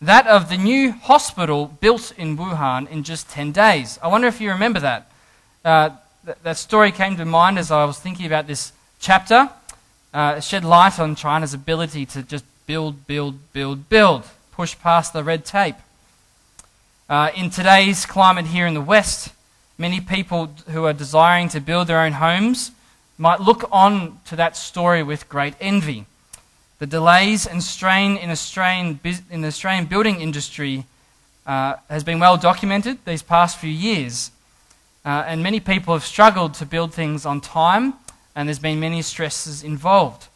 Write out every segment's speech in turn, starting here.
that of the new hospital built in Wuhan in just 10 days. I wonder if you remember that. Uh, th- that story came to mind as I was thinking about this chapter. Uh, it shed light on China's ability to just build, build, build, build, push past the red tape. Uh, in today's climate here in the West, many people who are desiring to build their own homes might look on to that story with great envy. The delays and strain in, Australian, in the Australian building industry uh, has been well documented these past few years. Uh, and many people have struggled to build things on time, and there's been many stresses involved.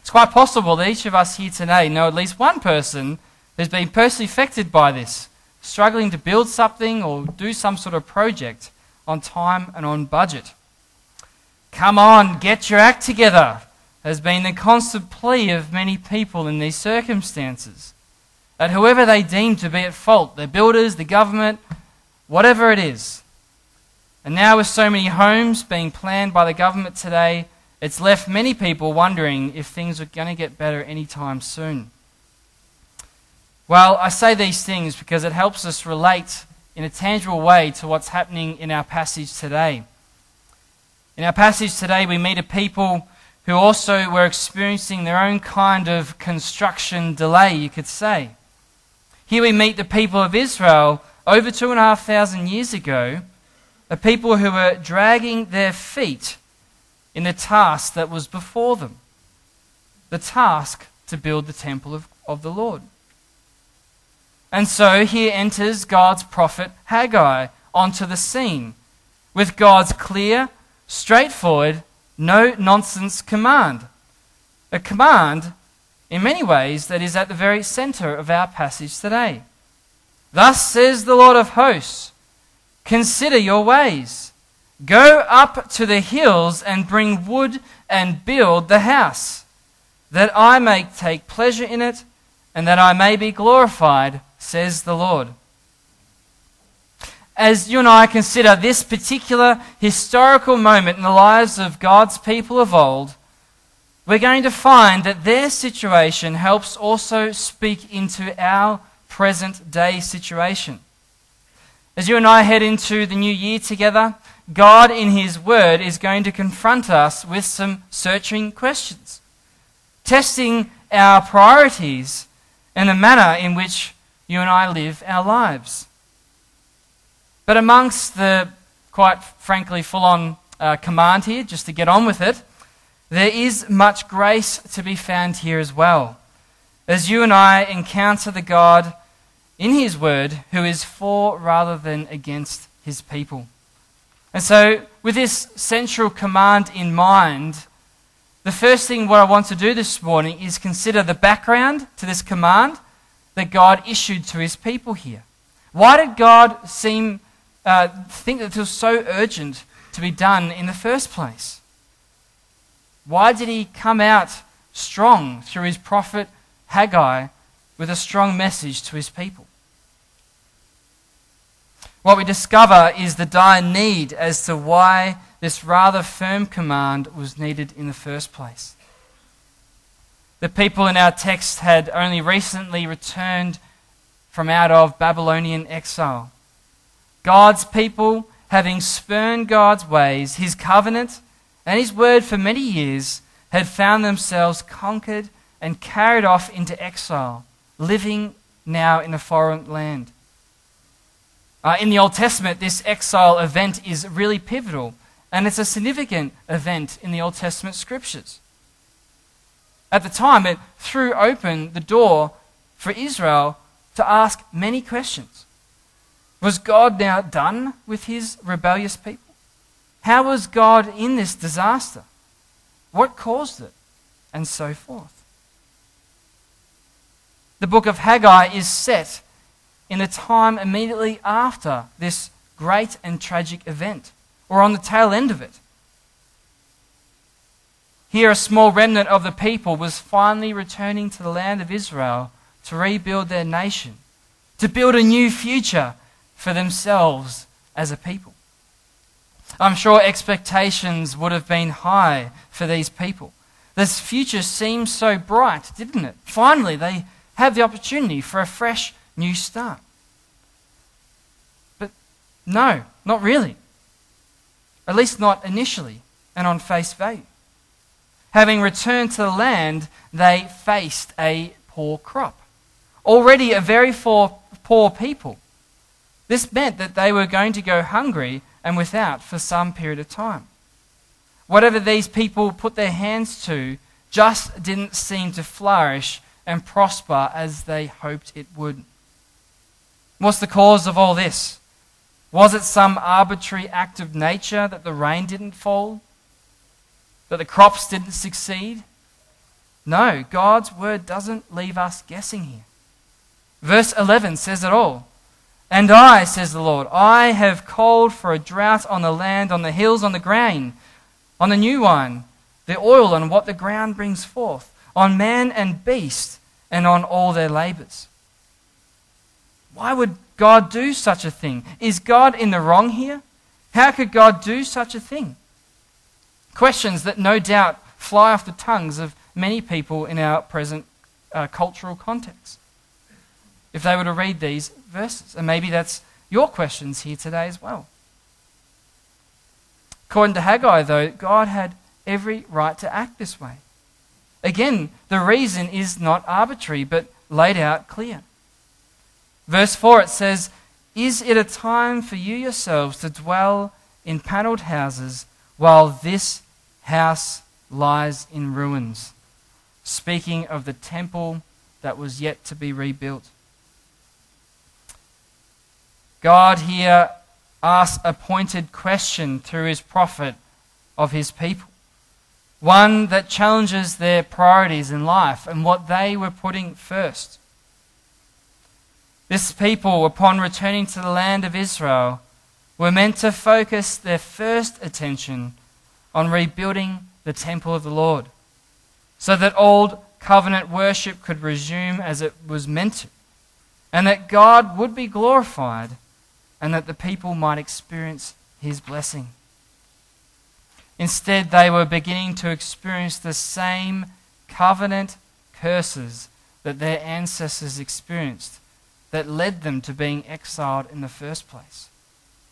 It's quite possible that each of us here today know at least one person who's been personally affected by this, struggling to build something or do some sort of project on time and on budget. Come on, get your act together has been the constant plea of many people in these circumstances. That whoever they deem to be at fault, the builders, the government, whatever it is. And now, with so many homes being planned by the government today, it's left many people wondering if things are going to get better anytime soon. Well, I say these things because it helps us relate in a tangible way to what's happening in our passage today. In our passage today, we meet a people who also were experiencing their own kind of construction delay, you could say. Here we meet the people of Israel over two and a half thousand years ago, a people who were dragging their feet in the task that was before them the task to build the temple of, of the Lord. And so here enters God's prophet Haggai onto the scene with God's clear, straightforward, no nonsense command. A command, in many ways, that is at the very center of our passage today. Thus says the Lord of hosts Consider your ways. Go up to the hills and bring wood and build the house, that I may take pleasure in it and that I may be glorified, says the Lord as you and I consider this particular historical moment in the lives of God's people of old, we're going to find that their situation helps also speak into our present day situation. As you and I head into the new year together, God in His Word is going to confront us with some searching questions, testing our priorities and the manner in which you and I live our lives. But amongst the quite frankly full on uh, command here, just to get on with it, there is much grace to be found here as well. As you and I encounter the God in His Word who is for rather than against His people. And so, with this central command in mind, the first thing what I want to do this morning is consider the background to this command that God issued to His people here. Why did God seem uh, think that it was so urgent to be done in the first place? Why did he come out strong through his prophet Haggai with a strong message to his people? What we discover is the dire need as to why this rather firm command was needed in the first place. The people in our text had only recently returned from out of Babylonian exile. God's people, having spurned God's ways, his covenant, and his word for many years, had found themselves conquered and carried off into exile, living now in a foreign land. Uh, in the Old Testament, this exile event is really pivotal, and it's a significant event in the Old Testament scriptures. At the time, it threw open the door for Israel to ask many questions. Was God now done with his rebellious people? How was God in this disaster? What caused it? And so forth. The book of Haggai is set in the time immediately after this great and tragic event, or on the tail end of it. Here, a small remnant of the people was finally returning to the land of Israel to rebuild their nation, to build a new future for themselves as a people. I'm sure expectations would have been high for these people. This future seemed so bright, didn't it? Finally, they have the opportunity for a fresh new start. But no, not really. At least not initially and on face value. Having returned to the land, they faced a poor crop. Already a very poor people. This meant that they were going to go hungry and without for some period of time. Whatever these people put their hands to just didn't seem to flourish and prosper as they hoped it would. What's the cause of all this? Was it some arbitrary act of nature that the rain didn't fall? That the crops didn't succeed? No, God's word doesn't leave us guessing here. Verse 11 says it all. And I, says the Lord, I have called for a drought on the land, on the hills, on the grain, on the new wine, the oil, and what the ground brings forth, on man and beast, and on all their labors. Why would God do such a thing? Is God in the wrong here? How could God do such a thing? Questions that no doubt fly off the tongues of many people in our present uh, cultural context. If they were to read these verses, and maybe that's your questions here today as well. According to Haggai, though, God had every right to act this way. Again, the reason is not arbitrary, but laid out clear. Verse 4 it says, Is it a time for you yourselves to dwell in panelled houses while this house lies in ruins? Speaking of the temple that was yet to be rebuilt. God here asks a pointed question through his prophet of his people. One that challenges their priorities in life and what they were putting first. This people, upon returning to the land of Israel, were meant to focus their first attention on rebuilding the temple of the Lord, so that old covenant worship could resume as it was meant to, and that God would be glorified, and that the people might experience his blessing. Instead, they were beginning to experience the same covenant curses that their ancestors experienced that led them to being exiled in the first place.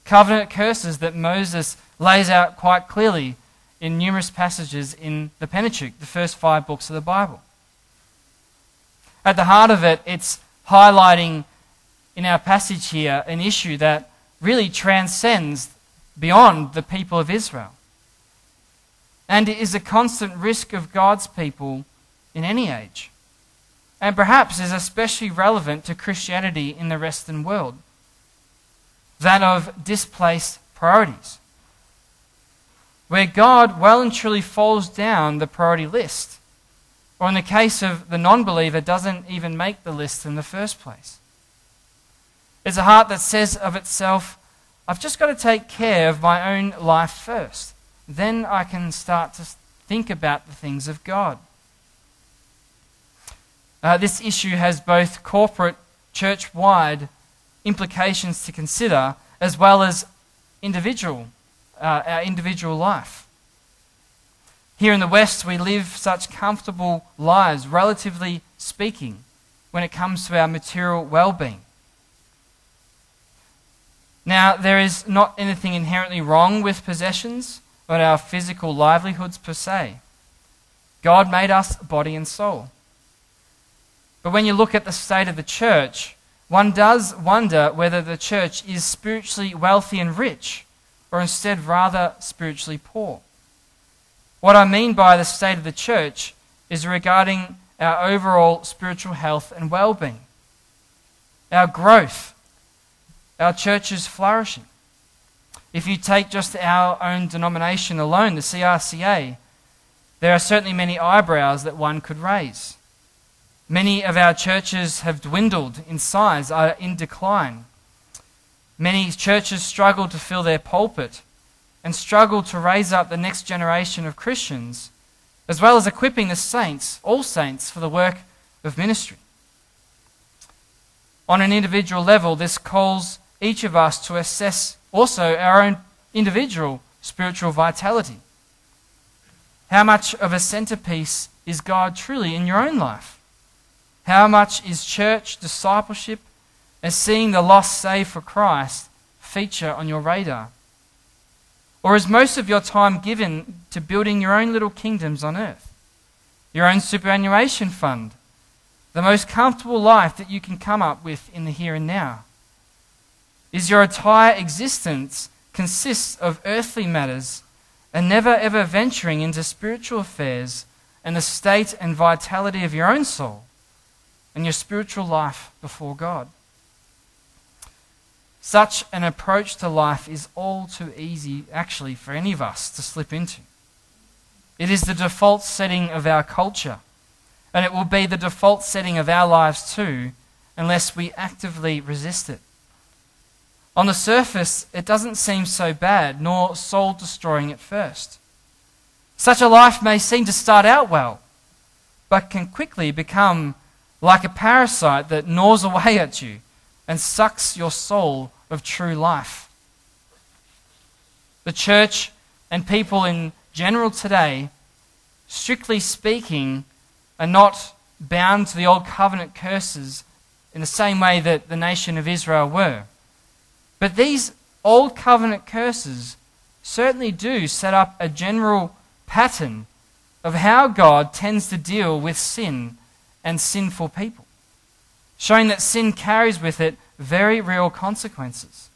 Covenant curses that Moses lays out quite clearly in numerous passages in the Pentateuch, the first five books of the Bible. At the heart of it, it's highlighting in our passage here an issue that really transcends beyond the people of Israel. And it is a constant risk of God's people in any age and perhaps is especially relevant to Christianity in the Western world that of displaced priorities, where God well and truly falls down the priority list, or in the case of the non believer, doesn't even make the list in the first place. It's a heart that says of itself, I've just got to take care of my own life first. Then I can start to think about the things of God. Uh, this issue has both corporate, church wide implications to consider, as well as individual, uh, our individual life. Here in the West, we live such comfortable lives, relatively speaking, when it comes to our material well being. Now, there is not anything inherently wrong with possessions or our physical livelihoods per se. God made us body and soul. But when you look at the state of the church, one does wonder whether the church is spiritually wealthy and rich, or instead rather spiritually poor. What I mean by the state of the church is regarding our overall spiritual health and well being, our growth, our church's flourishing. If you take just our own denomination alone, the CRCA, there are certainly many eyebrows that one could raise. Many of our churches have dwindled in size, are in decline. Many churches struggle to fill their pulpit and struggle to raise up the next generation of Christians, as well as equipping the saints, all saints, for the work of ministry. On an individual level, this calls each of us to assess also our own individual spiritual vitality. How much of a centerpiece is God truly in your own life? How much is church discipleship and seeing the lost saved for Christ feature on your radar? Or is most of your time given to building your own little kingdoms on earth? Your own superannuation fund? The most comfortable life that you can come up with in the here and now? Is your entire existence consists of earthly matters and never ever venturing into spiritual affairs and the state and vitality of your own soul and your spiritual life before God? Such an approach to life is all too easy, actually, for any of us to slip into. It is the default setting of our culture, and it will be the default setting of our lives too, unless we actively resist it. On the surface, it doesn't seem so bad, nor soul destroying at first. Such a life may seem to start out well, but can quickly become like a parasite that gnaws away at you and sucks your soul of true life. The church and people in general today, strictly speaking, are not bound to the old covenant curses in the same way that the nation of Israel were. But these old covenant curses certainly do set up a general pattern of how God tends to deal with sin and sinful people showing that sin carries with it very real consequences.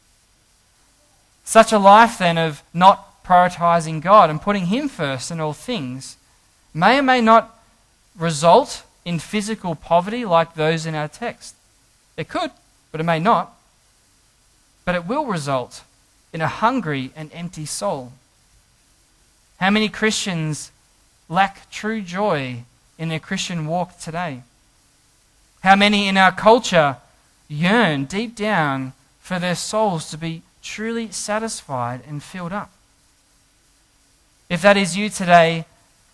Such a life, then, of not prioritizing God and putting Him first in all things may or may not result in physical poverty like those in our text. It could, but it may not. But it will result in a hungry and empty soul. How many Christians lack true joy in their Christian walk today? How many in our culture yearn deep down for their souls to be truly satisfied and filled up? If that is you today,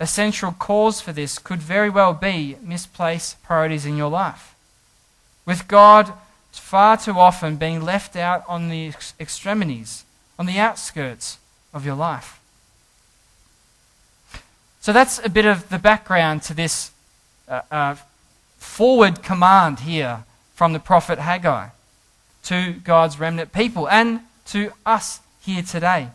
a central cause for this could very well be misplaced priorities in your life. With God far too often being left out on the extremities, on the outskirts of your life. So that's a bit of the background to this uh, uh, forward command here from the prophet Haggai to God's remnant people and to us here today.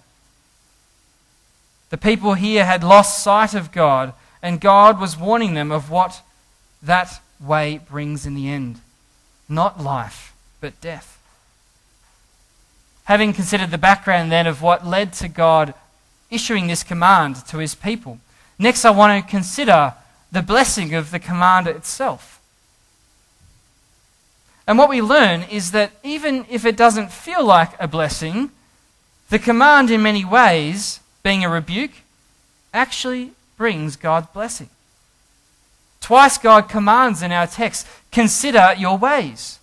The people here had lost sight of God, and God was warning them of what that way brings in the end not life, but death. Having considered the background then of what led to God issuing this command to his people, next I want to consider the blessing of the command itself. And what we learn is that even if it doesn't feel like a blessing, the command in many ways, being a rebuke, actually brings God's blessing. Twice God commands in our text, consider your ways.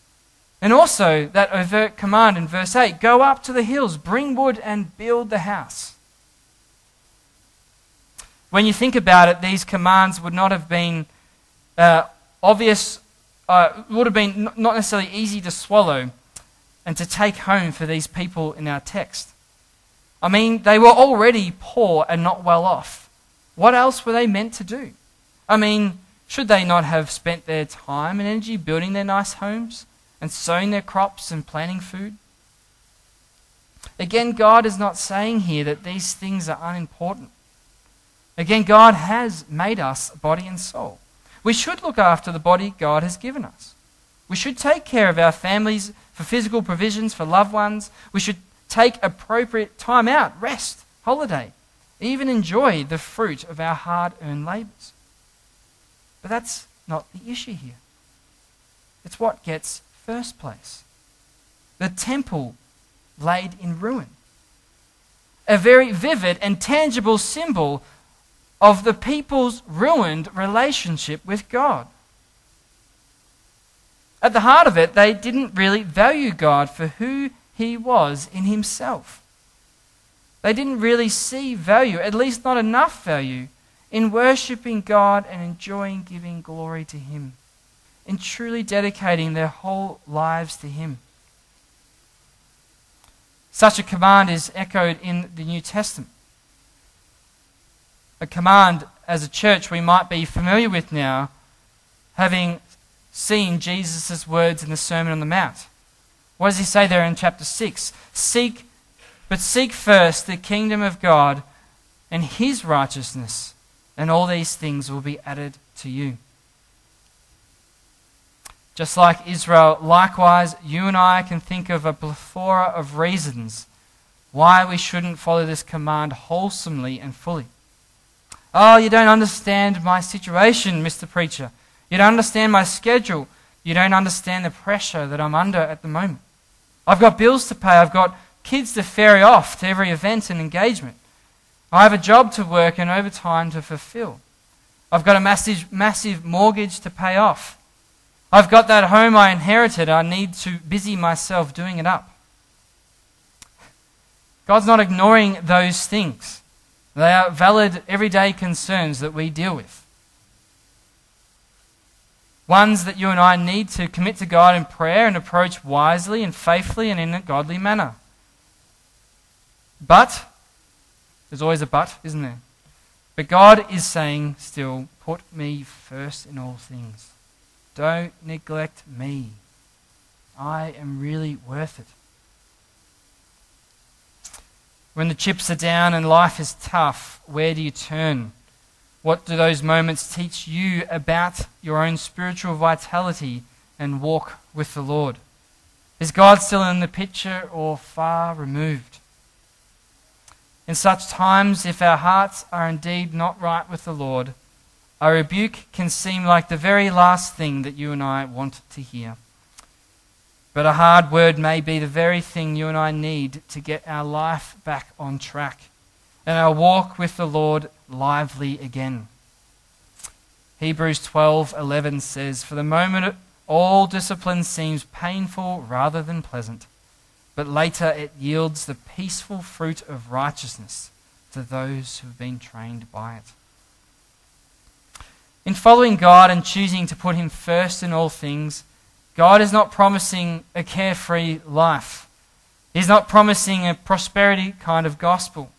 And also that overt command in verse 8 go up to the hills, bring wood, and build the house. When you think about it, these commands would not have been uh, obvious uh, would have been not necessarily easy to swallow and to take home for these people in our text. I mean, they were already poor and not well off. What else were they meant to do? I mean, should they not have spent their time and energy building their nice homes and sowing their crops and planting food? Again, God is not saying here that these things are unimportant. Again, God has made us body and soul. We should look after the body God has given us. We should take care of our families for physical provisions for loved ones. We should take appropriate time out, rest, holiday, even enjoy the fruit of our hard earned labours. But that's not the issue here. It's what gets first place. The temple laid in ruin. A very vivid and tangible symbol of the people's ruined relationship with God. At the heart of it, they didn't really value God for who he was in himself. They didn't really see value, at least not enough value, in worshipping God and enjoying giving glory to him, in truly dedicating their whole lives to him. Such a command is echoed in the New Testament a command as a church we might be familiar with now, having seen Jesus' words in the Sermon on the Mount. What does he say there in chapter 6? Seek, but seek first the kingdom of God and his righteousness, and all these things will be added to you. Just like Israel, likewise, you and I can think of a plethora of reasons why we shouldn't follow this command wholesomely and fully. Oh, you don't understand my situation, Mr. Preacher. You don't understand my schedule. You don't understand the pressure that I'm under at the moment. I've got bills to pay. I've got kids to ferry off to every event and engagement. I have a job to work and overtime to fulfill. I've got a massive, massive mortgage to pay off. I've got that home I inherited. I need to busy myself doing it up. God's not ignoring those things. They are valid everyday concerns that we deal with. Ones that you and I need to commit to God in prayer and approach wisely and faithfully and in a godly manner. But, there's always a but, isn't there? But God is saying still, put me first in all things. Don't neglect me. I am really worth it. When the chips are down and life is tough, where do you turn? What do those moments teach you about your own spiritual vitality and walk with the Lord? Is God still in the picture or far removed? In such times, if our hearts are indeed not right with the Lord, a rebuke can seem like the very last thing that you and I want to hear. But a hard word may be the very thing you and I need to get our life back on track and our walk with the Lord lively again. Hebrews 12:11 says, "For the moment all discipline seems painful rather than pleasant, but later it yields the peaceful fruit of righteousness to those who have been trained by it." In following God and choosing to put Him first in all things, God is not promising a carefree life. He's not promising a prosperity kind of gospel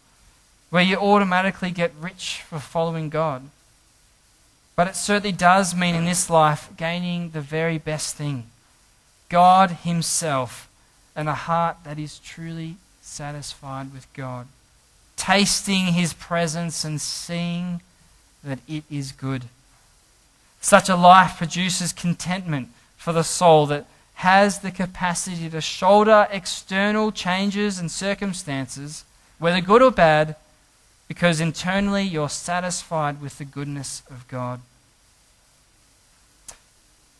where you automatically get rich for following God. But it certainly does mean in this life gaining the very best thing God Himself and a heart that is truly satisfied with God, tasting His presence and seeing that it is good. Such a life produces contentment for the soul that has the capacity to shoulder external changes and circumstances, whether good or bad, because internally you're satisfied with the goodness of God.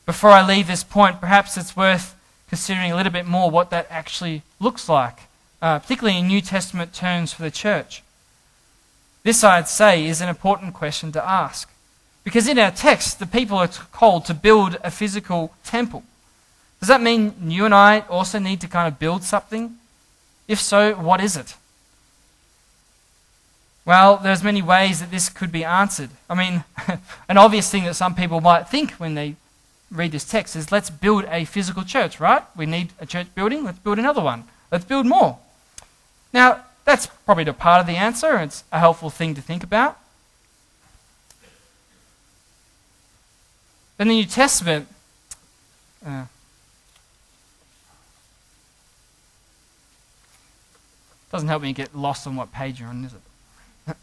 Before I leave this point, perhaps it's worth considering a little bit more what that actually looks like, uh, particularly in New Testament terms for the church. This, I'd say, is an important question to ask. Because in our text, the people are called to build a physical temple. Does that mean you and I also need to kind of build something? If so, what is it? Well, there's many ways that this could be answered. I mean, an obvious thing that some people might think when they read this text is let's build a physical church, right? We need a church building, let's build another one. Let's build more. Now, that's probably a part of the answer. It's a helpful thing to think about. In the New Testament, uh, doesn't help me get lost on what page you're on, is it?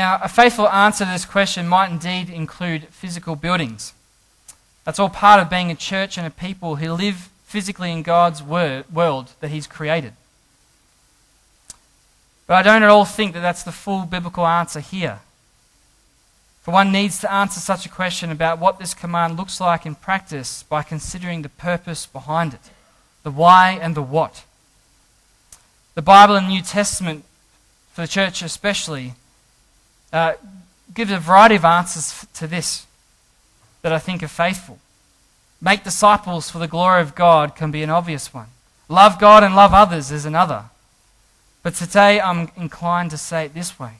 Now, a faithful answer to this question might indeed include physical buildings. That's all part of being a church and a people who live physically in God's world that He's created. But I don't at all think that that's the full biblical answer here. For one needs to answer such a question about what this command looks like in practice by considering the purpose behind it, the why and the what. The Bible and the New Testament, for the church especially, uh, gives a variety of answers to this that I think are faithful. Make disciples for the glory of God can be an obvious one. Love God and love others is another. But today I'm inclined to say it this way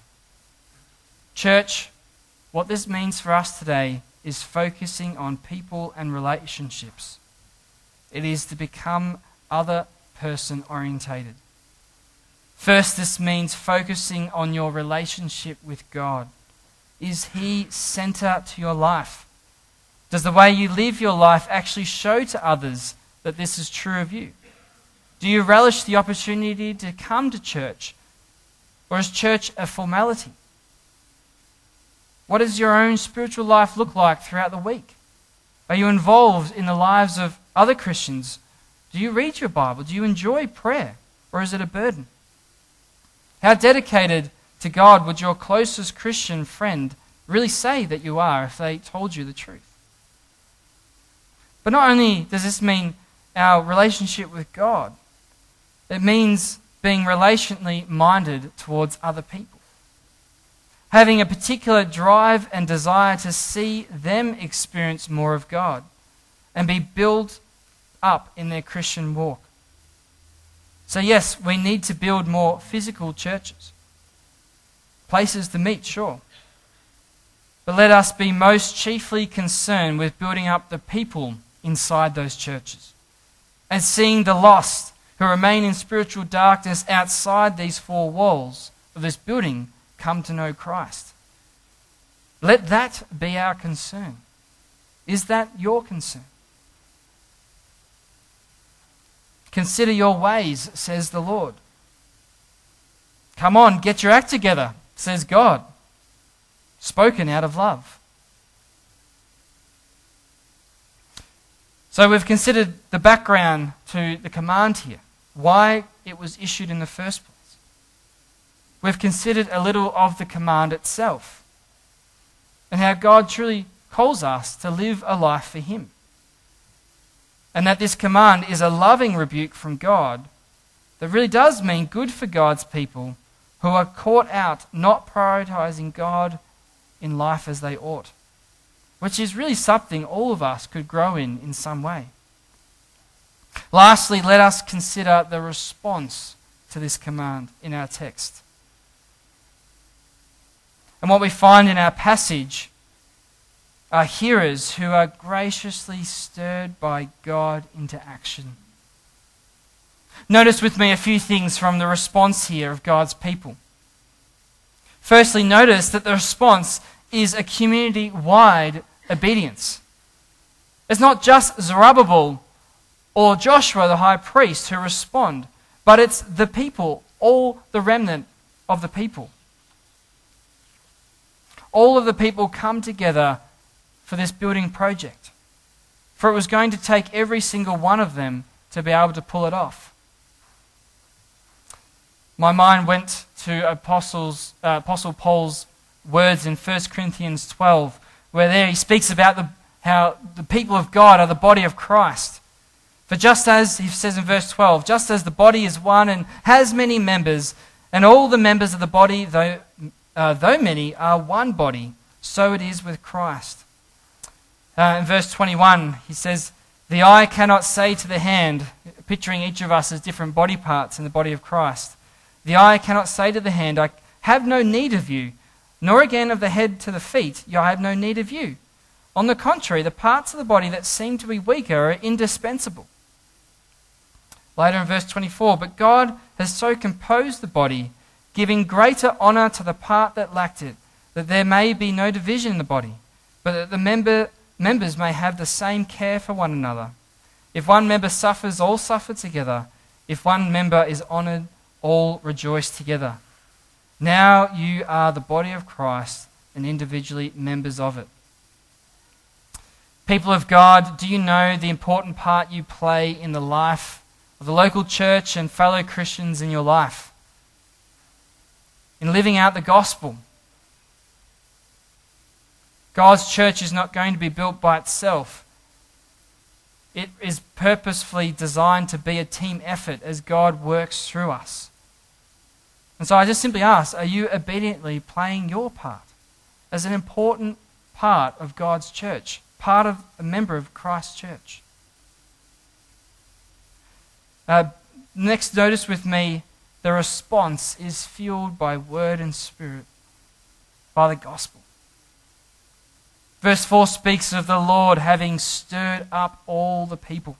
Church, what this means for us today is focusing on people and relationships. It is to become other person orientated. First, this means focusing on your relationship with God. Is He center to your life? Does the way you live your life actually show to others that this is true of you? Do you relish the opportunity to come to church? Or is church a formality? What does your own spiritual life look like throughout the week? Are you involved in the lives of other Christians? Do you read your Bible? Do you enjoy prayer? Or is it a burden? How dedicated to God would your closest Christian friend really say that you are if they told you the truth? But not only does this mean our relationship with God, it means being relationally minded towards other people. Having a particular drive and desire to see them experience more of God and be built up in their Christian walk. So, yes, we need to build more physical churches, places to meet, sure. But let us be most chiefly concerned with building up the people inside those churches and seeing the lost who remain in spiritual darkness outside these four walls of this building come to know Christ. Let that be our concern. Is that your concern? Consider your ways, says the Lord. Come on, get your act together, says God, spoken out of love. So we've considered the background to the command here, why it was issued in the first place. We've considered a little of the command itself and how God truly calls us to live a life for Him and that this command is a loving rebuke from God that really does mean good for God's people who are caught out not prioritizing God in life as they ought, which is really something all of us could grow in in some way. Lastly, let us consider the response to this command in our text. And what we find in our passage are hearers who are graciously stirred by God into action. Notice with me a few things from the response here of God's people. Firstly, notice that the response is a community wide obedience. It's not just Zerubbabel or Joshua, the high priest, who respond, but it's the people, all the remnant of the people. All of the people come together for this building project. For it was going to take every single one of them to be able to pull it off. My mind went to Apostles, uh, Apostle Paul's words in 1 Corinthians 12, where there he speaks about the, how the people of God are the body of Christ. For just as, he says in verse 12, just as the body is one and has many members, and all the members of the body, though, uh, though many, are one body, so it is with Christ. Uh, in verse 21, he says, The eye cannot say to the hand, picturing each of us as different body parts in the body of Christ, the eye cannot say to the hand, I have no need of you, nor again of the head to the feet, I have no need of you. On the contrary, the parts of the body that seem to be weaker are indispensable. Later in verse 24, but God has so composed the body, giving greater honor to the part that lacked it, that there may be no division in the body, but that the member members may have the same care for one another. If one member suffers, all suffer together. If one member is honored, all rejoice together. Now you are the body of Christ and individually members of it. People of God, do you know the important part you play in the life of the local church and fellow Christians in your life? In living out the gospel God's church is not going to be built by itself. It is purposefully designed to be a team effort as God works through us. And so I just simply ask are you obediently playing your part as an important part of God's church, part of a member of Christ's church? Uh, next, notice with me the response is fueled by word and spirit, by the gospel. Verse 4 speaks of the Lord having stirred up all the people.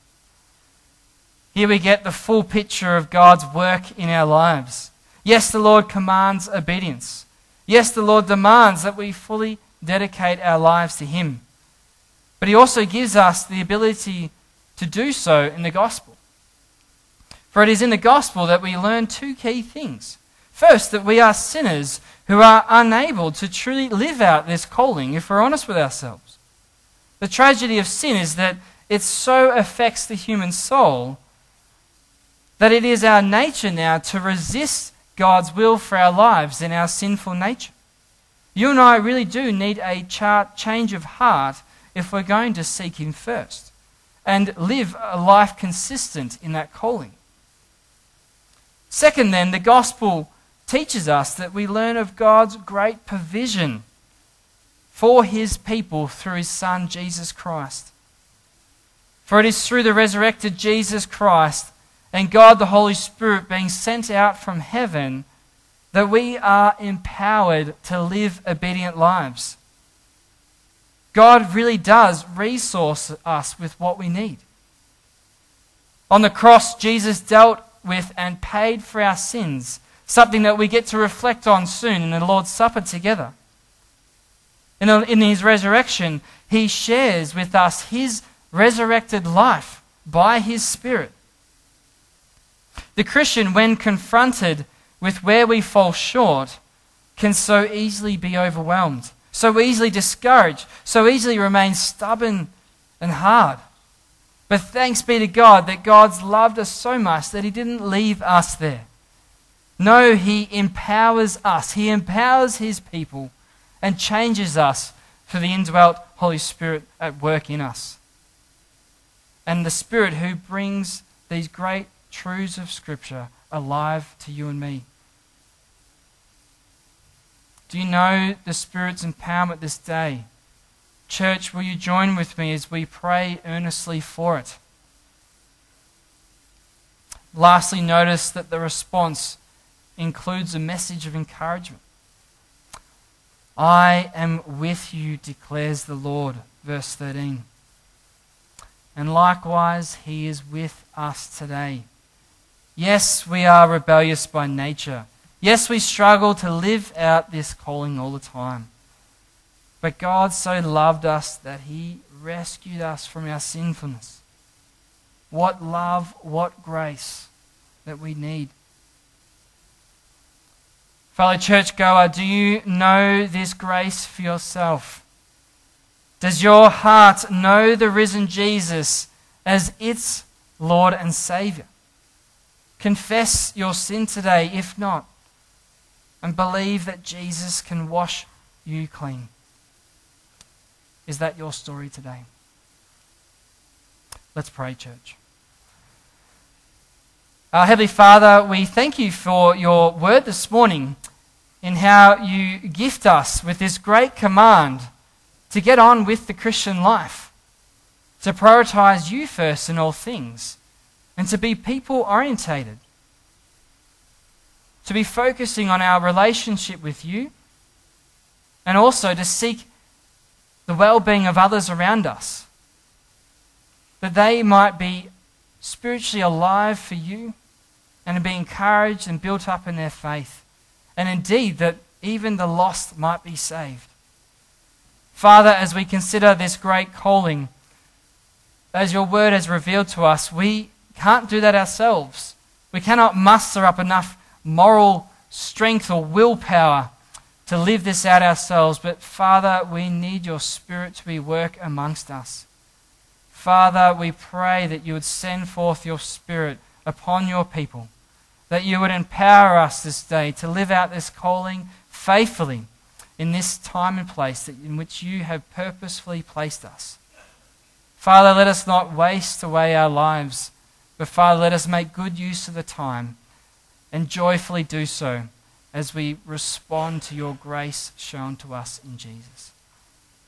here we get the full picture of God's work in our lives. Yes, the Lord commands obedience. Yes, the Lord demands that we fully dedicate our lives to Him. But He also gives us the ability to do so in the gospel. For it is in the gospel that we learn two key things. First, that we are sinners who are unable to truly live out this calling if we're honest with ourselves. The tragedy of sin is that it so affects the human soul that it is our nature now to resist God's will for our lives in our sinful nature. You and I really do need a chart change of heart if we're going to seek Him first and live a life consistent in that calling. Second, then, the gospel teaches us that we learn of God's great provision for his people through his Son, Jesus Christ. For it is through the resurrected Jesus Christ and God the Holy Spirit being sent out from heaven that we are empowered to live obedient lives. God really does resource us with what we need. On the cross, Jesus dealt with and paid for our sins something that we get to reflect on soon in the Lord's Supper together. In, in his resurrection, he shares with us his resurrected life by his Spirit. The Christian, when confronted with where we fall short, can so easily be overwhelmed, so easily discouraged, so easily remain stubborn and hard. But thanks be to God that God's loved us so much that He didn't leave us there. No, He empowers us. He empowers His people and changes us for the indwelt Holy Spirit at work in us. And the Spirit who brings these great truths of Scripture alive to you and me. Do you know the Spirit's empowerment this day? Church, will you join with me as we pray earnestly for it? Lastly, notice that the response includes a message of encouragement. I am with you, declares the Lord. Verse 13. And likewise, He is with us today. Yes, we are rebellious by nature. Yes, we struggle to live out this calling all the time. But God so loved us that He rescued us from our sinfulness. What love, what grace that we need. Fellow churchgoer, do you know this grace for yourself? Does your heart know the risen Jesus as its Lord and Savior? Confess your sin today, if not, and believe that Jesus can wash you clean. Is that your story today? Let's pray, church. Our Heavenly Father, we thank you for your word this morning in how you gift us with this great command to get on with the Christian life, to prioritize you first in all things, and to be people orientated, to be focusing on our relationship with you, and also to seek the well being of others around us, that they might be spiritually alive for you and be encouraged and built up in their faith and indeed that even the lost might be saved. Father, as we consider this great calling, as your word has revealed to us, we can't do that ourselves. We cannot muster up enough moral strength or willpower to live this out ourselves. But Father, we need your Spirit to be work amongst us. Father, we pray that you would send forth your Spirit upon your people that you would empower us this day to live out this calling faithfully in this time and place in which you have purposefully placed us. Father, let us not waste away our lives, but Father, let us make good use of the time and joyfully do so as we respond to your grace shown to us in Jesus.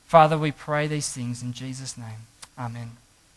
Father, we pray these things in Jesus' name. Amen.